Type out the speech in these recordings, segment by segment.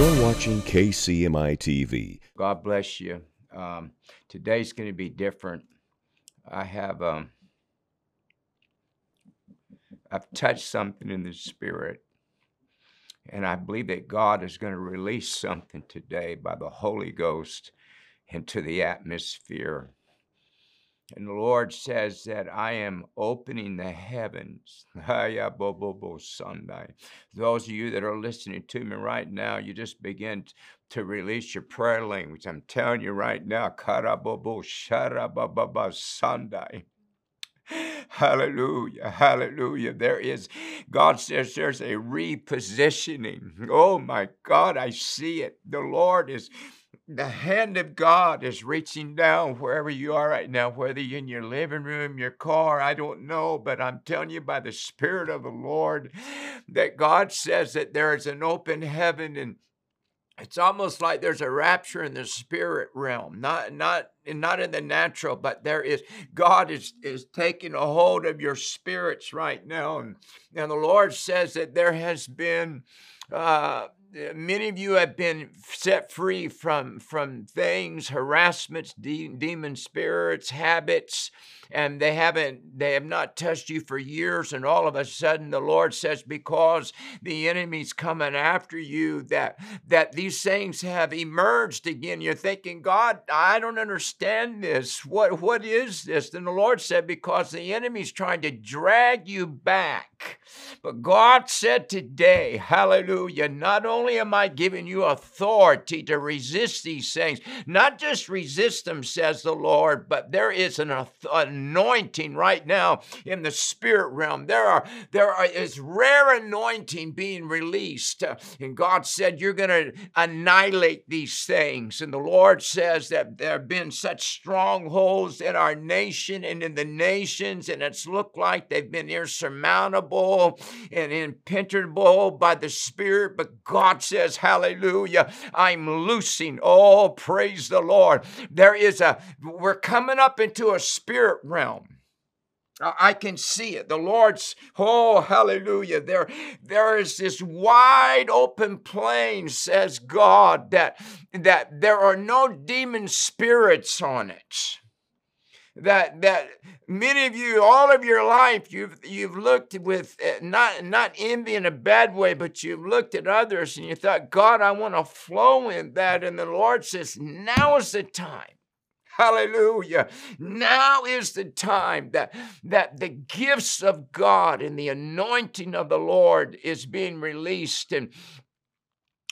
You're watching KCMI TV. God bless you. Um, today's going to be different. I have um, I've touched something in the spirit, and I believe that God is going to release something today by the Holy Ghost into the atmosphere. And the Lord says that I am opening the heavens. Those of you that are listening to me right now, you just begin to release your prayer language. I'm telling you right now, Hallelujah. Hallelujah. There is, God says there's a repositioning. Oh my God, I see it. The Lord is the hand of God is reaching down wherever you are right now, whether you're in your living room, your car, I don't know, but I'm telling you by the Spirit of the Lord that God says that there is an open heaven and it's almost like there's a rapture in the spirit realm not not not in the natural but there is god is is taking a hold of your spirits right now and, and the lord says that there has been uh, many of you have been set free from from things harassments de- demon spirits habits and they haven't they have not touched you for years and all of a sudden the lord says because the enemy's coming after you that that these things have emerged again. You're thinking god i don't understand this what what is this and the lord said because the enemy's trying to drag you back but god said today hallelujah not only am i giving you authority to resist these things not just resist them says the lord but there is an, an anointing right now in the spirit realm. There are there are, is rare anointing being released, and God said you're going to annihilate these things. And the Lord says that there have been such strongholds in our nation and in the nations, and it's looked like they've been insurmountable and impenetrable by the Spirit. But God says, Hallelujah, I'm loosing. Oh, praise the Lord. There is a we're coming up into a spirit realm. I can see it. The Lord's, oh, hallelujah. There, there is this wide open plain, says God, that, that there are no demon spirits on it. That, that many of you, all of your life, you've, you've looked with eh, not, not envy in a bad way, but you've looked at others and you thought, God, I want to flow in that. And the Lord says, now is the time Hallelujah. Now is the time that, that the gifts of God and the anointing of the Lord is being released. And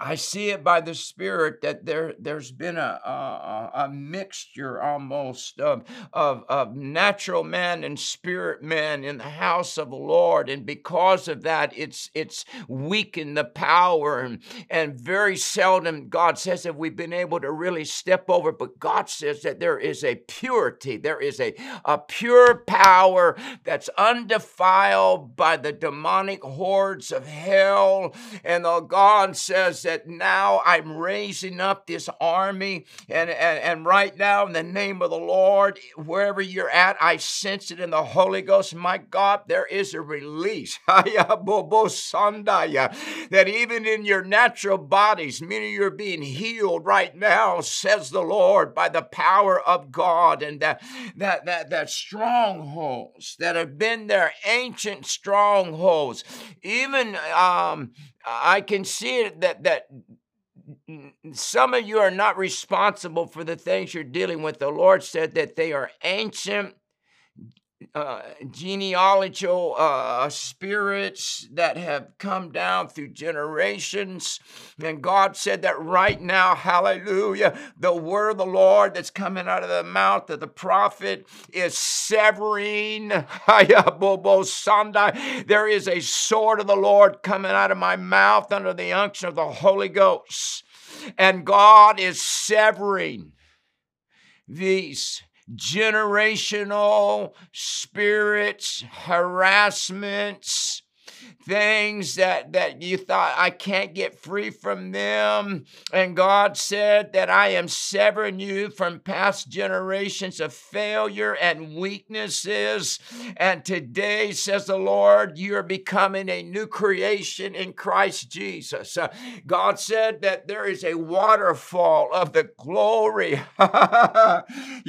I see it by the Spirit that there there's been a a, a mixture almost of, of of natural man and spirit man in the house of the Lord, and because of that, it's it's weakened the power, and, and very seldom God says that we've been able to really step over. But God says that there is a purity, there is a a pure power that's undefiled by the demonic hordes of hell, and the God says that now I'm raising up this army. And, and, and right now, in the name of the Lord, wherever you're at, I sense it in the Holy Ghost. My God, there is a release. that even in your natural bodies, many of you are being healed right now, says the Lord, by the power of God. And that, that, that, that strongholds that have been there, ancient strongholds, even um, I can see it that that some of you are not responsible for the things you're dealing with. The Lord said that they are ancient uh, genealogical uh, spirits that have come down through generations. And God said that right now, hallelujah, the word of the Lord that's coming out of the mouth of the prophet is severing. There is a sword of the Lord coming out of my mouth under the unction of the Holy Ghost. And God is severing these generational spirits, harassments, things that, that you thought I can't get free from them. And God said that I am severing you from past generations of failure and weaknesses. And today, says the Lord, you are becoming a new creation in Christ Jesus. Uh, God said that there is a waterfall of the glory.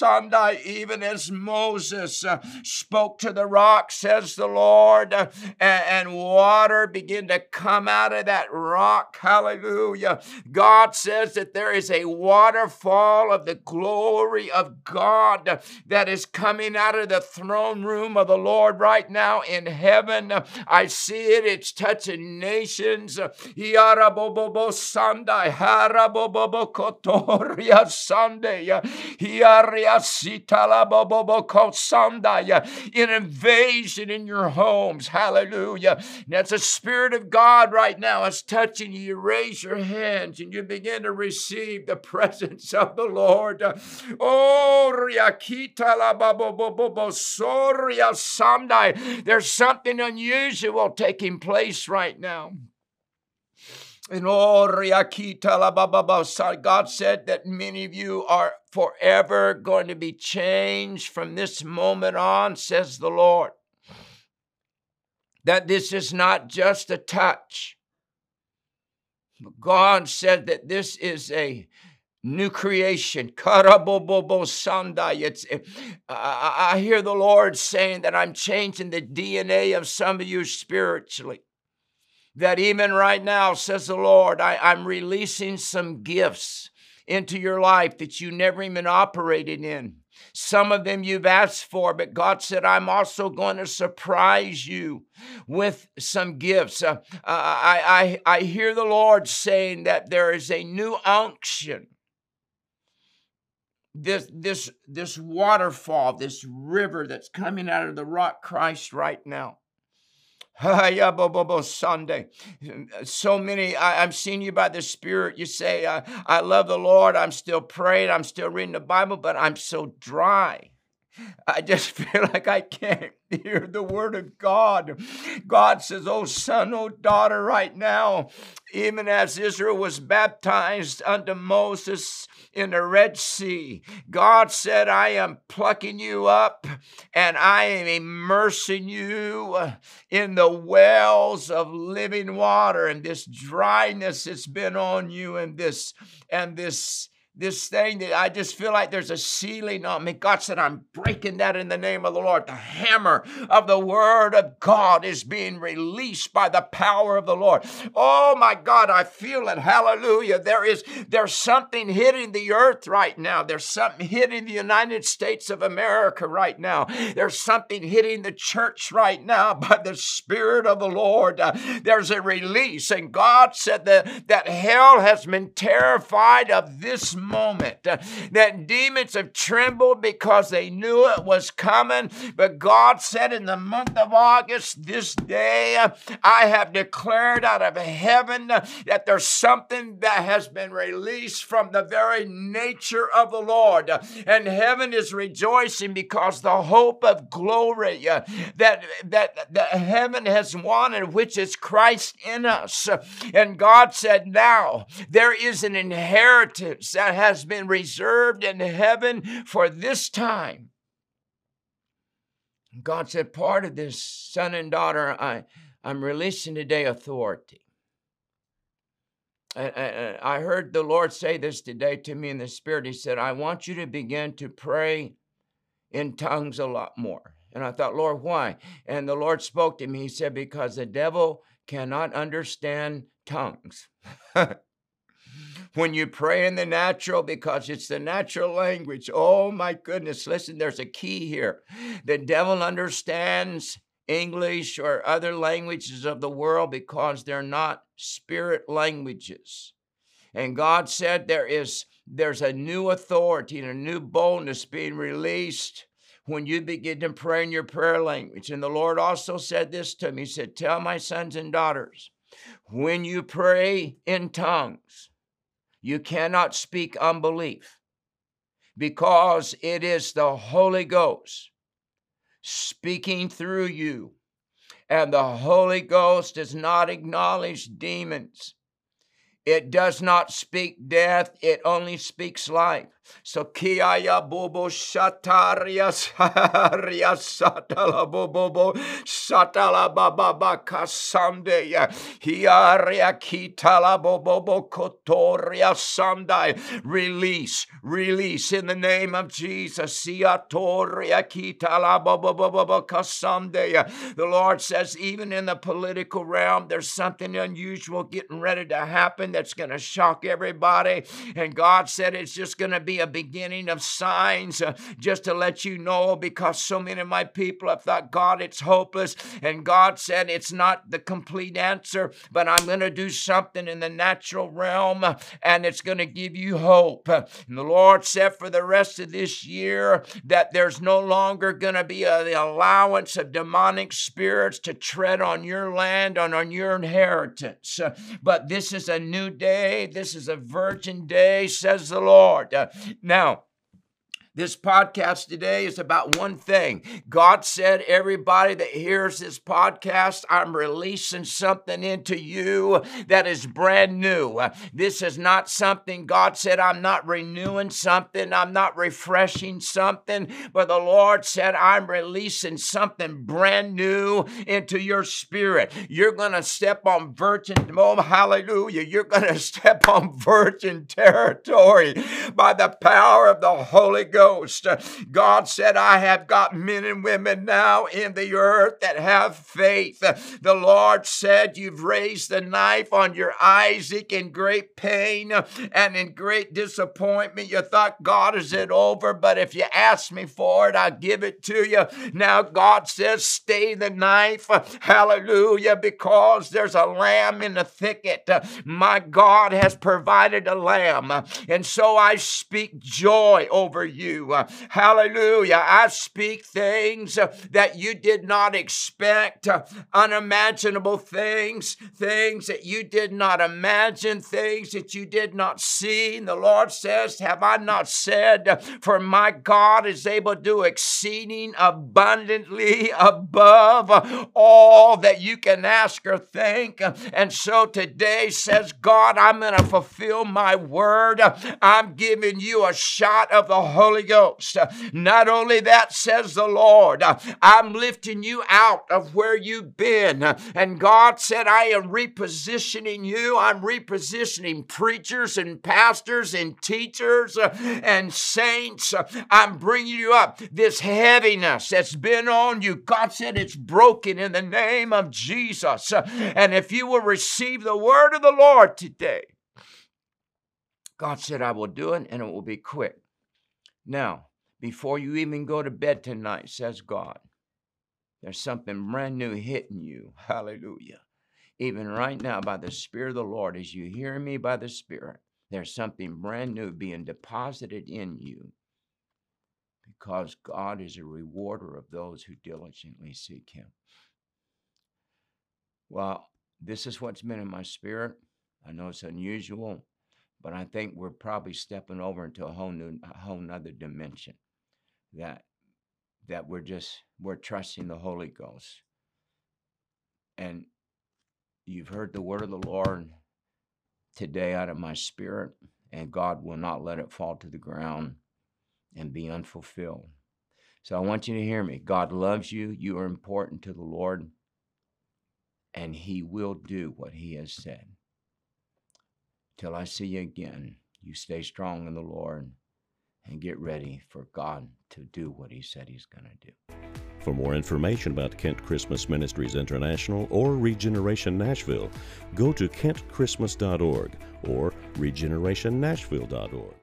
Sunday, even as Moses uh, spoke to the rock, says the Lord, uh, and, and water begin to come out of that rock. Hallelujah. God says that there is a waterfall of the glory of God that is coming out of the throne room of the Lord right now in heaven. I see it, it's touching nations. Sunday, an invasion in your homes. Hallelujah. That's the Spirit of God right now. It's touching you. You raise your hands and you begin to receive the presence of the Lord. Oh. There's something unusual taking place right now. And oh, God said that many of you are forever going to be changed from this moment on, says the Lord. That this is not just a touch. But God said that this is a new creation. It's, eh, I hear the Lord saying that I'm changing the DNA of some of you spiritually that even right now, says the Lord, I, I'm releasing some gifts into your life that you never even operated in. Some of them you've asked for, but God said, I'm also going to surprise you with some gifts. Uh, I, I, I hear the Lord saying that there is a new unction. This, this, this waterfall, this river that's coming out of the rock Christ right now. Sunday. So many, I, am seeing you by the Spirit. You say, I, I love the Lord. I'm still praying. I'm still reading the Bible, but I'm so dry. I just feel like I can't hear the word of God. God says, Oh, son, oh, daughter, right now, even as Israel was baptized unto Moses in the Red Sea, God said, I am plucking you up and I am immersing you in the wells of living water and this dryness that's been on you and this and this this thing that I just feel like there's a ceiling on me. God said, I'm breaking that in the name of the Lord. The hammer of the word of God is being released by the power of the Lord. Oh my God, I feel it. Hallelujah. There is there's something hitting the earth right now. There's something hitting the United States of America right now. There's something hitting the church right now by the Spirit of the Lord. Uh, there's a release. And God said that, that hell has been terrified of this moment. Uh, that demons have trembled because they knew it was coming. But God said in the month of August, this day, uh, I have declared out of heaven uh, that there's something that has been released from the very nature of the Lord. And heaven is rejoicing because the hope of glory that, that, that heaven has wanted, which is Christ in us. And God said, Now there is an inheritance that has been reserved in heaven for this time. God said, Part of this son and daughter, I, I'm releasing today authority. I, I heard the Lord say this today to me in the Spirit. He said, I want you to begin to pray in tongues a lot more. And I thought, Lord, why? And the Lord spoke to me. He said, Because the devil cannot understand tongues. when you pray in the natural because it's the natural language. Oh my goodness, listen, there's a key here. The devil understands English or other languages of the world because they're not spirit languages. And God said there is there's a new authority and a new boldness being released when you begin to pray in your prayer language. And the Lord also said this to me. He said, Tell my sons and daughters, when you pray in tongues, you cannot speak unbelief because it is the Holy Ghost speaking through you And the Holy Ghost does not acknowledge demons. It does not speak death, it only speaks life. So kiaya bobo shataria saria satala bobo satala baba baka ya hiaria kitala bobo kotoria sandai. Release release in the name of Jesus. Siatoria kitala bobo bobo kasandeya the Lord says even in the political realm there's something unusual getting ready to happen that's going to shock everybody. And God said it's just going to be a beginning of signs uh, just to let you know because so many of my people have thought, God, it's hopeless. And God said, it's not the complete answer, but I'm going to do something in the natural realm and it's going to give you hope. And the Lord said for the rest of this year that there's no longer going to be a, the allowance of demonic spirits to tread on your land and on your inheritance. But this is a new day. This is a virgin day, says the Lord. Now, this podcast today is about one thing. God said, everybody that hears this podcast, I'm releasing something into you that is brand new. This is not something God said, I'm not renewing something, I'm not refreshing something, but the Lord said, I'm releasing something brand new into your spirit. You're going to step on virgin, oh, hallelujah, you're going to step on virgin territory by the power of the Holy Ghost. Ghost. God said, I have got men and women now in the earth that have faith. The Lord said, You've raised the knife on your Isaac in great pain and in great disappointment. You thought, God, is it over? But if you ask me for it, I'll give it to you. Now, God says, Stay the knife. Hallelujah, because there's a lamb in the thicket. My God has provided a lamb. And so I speak joy over you you. Uh, hallelujah. I speak things uh, that you did not expect, uh, unimaginable things, things that you did not imagine, things that you did not see. And the Lord says, Have I not said, for my God is able to do exceeding abundantly above all that you can ask or think. And so today says, God, I'm going to fulfill my word. I'm giving you a shot of the Holy Holy Ghost. Uh, not only that, says the Lord, uh, I'm lifting you out of where you've been. Uh, and God said, I am repositioning you. I'm repositioning preachers and pastors and teachers and saints. I'm bringing you up. This heaviness that's been on you, God said it's broken in the name of Jesus. And if you will receive the word of the Lord today, God said, I will do it and it will be quick. Now, before you even go to bed tonight, says God, there's something brand new hitting you. Hallelujah. Even right now, by the Spirit of the Lord, as you hear me by the Spirit, there's something brand new being deposited in you because God is a rewarder of those who diligently seek Him. Well, this is what's been in my spirit. I know it's unusual. But I think we're probably stepping over into a whole new, a whole nother dimension. That that we're just we're trusting the Holy Ghost. And you've heard the word of the Lord today out of my spirit, and God will not let it fall to the ground and be unfulfilled. So I want you to hear me. God loves you. You are important to the Lord, and He will do what He has said. Till I see you again, you stay strong in the Lord and get ready for God to do what He said He's going to do. For more information about Kent Christmas Ministries International or Regeneration Nashville, go to kentchristmas.org or regenerationnashville.org.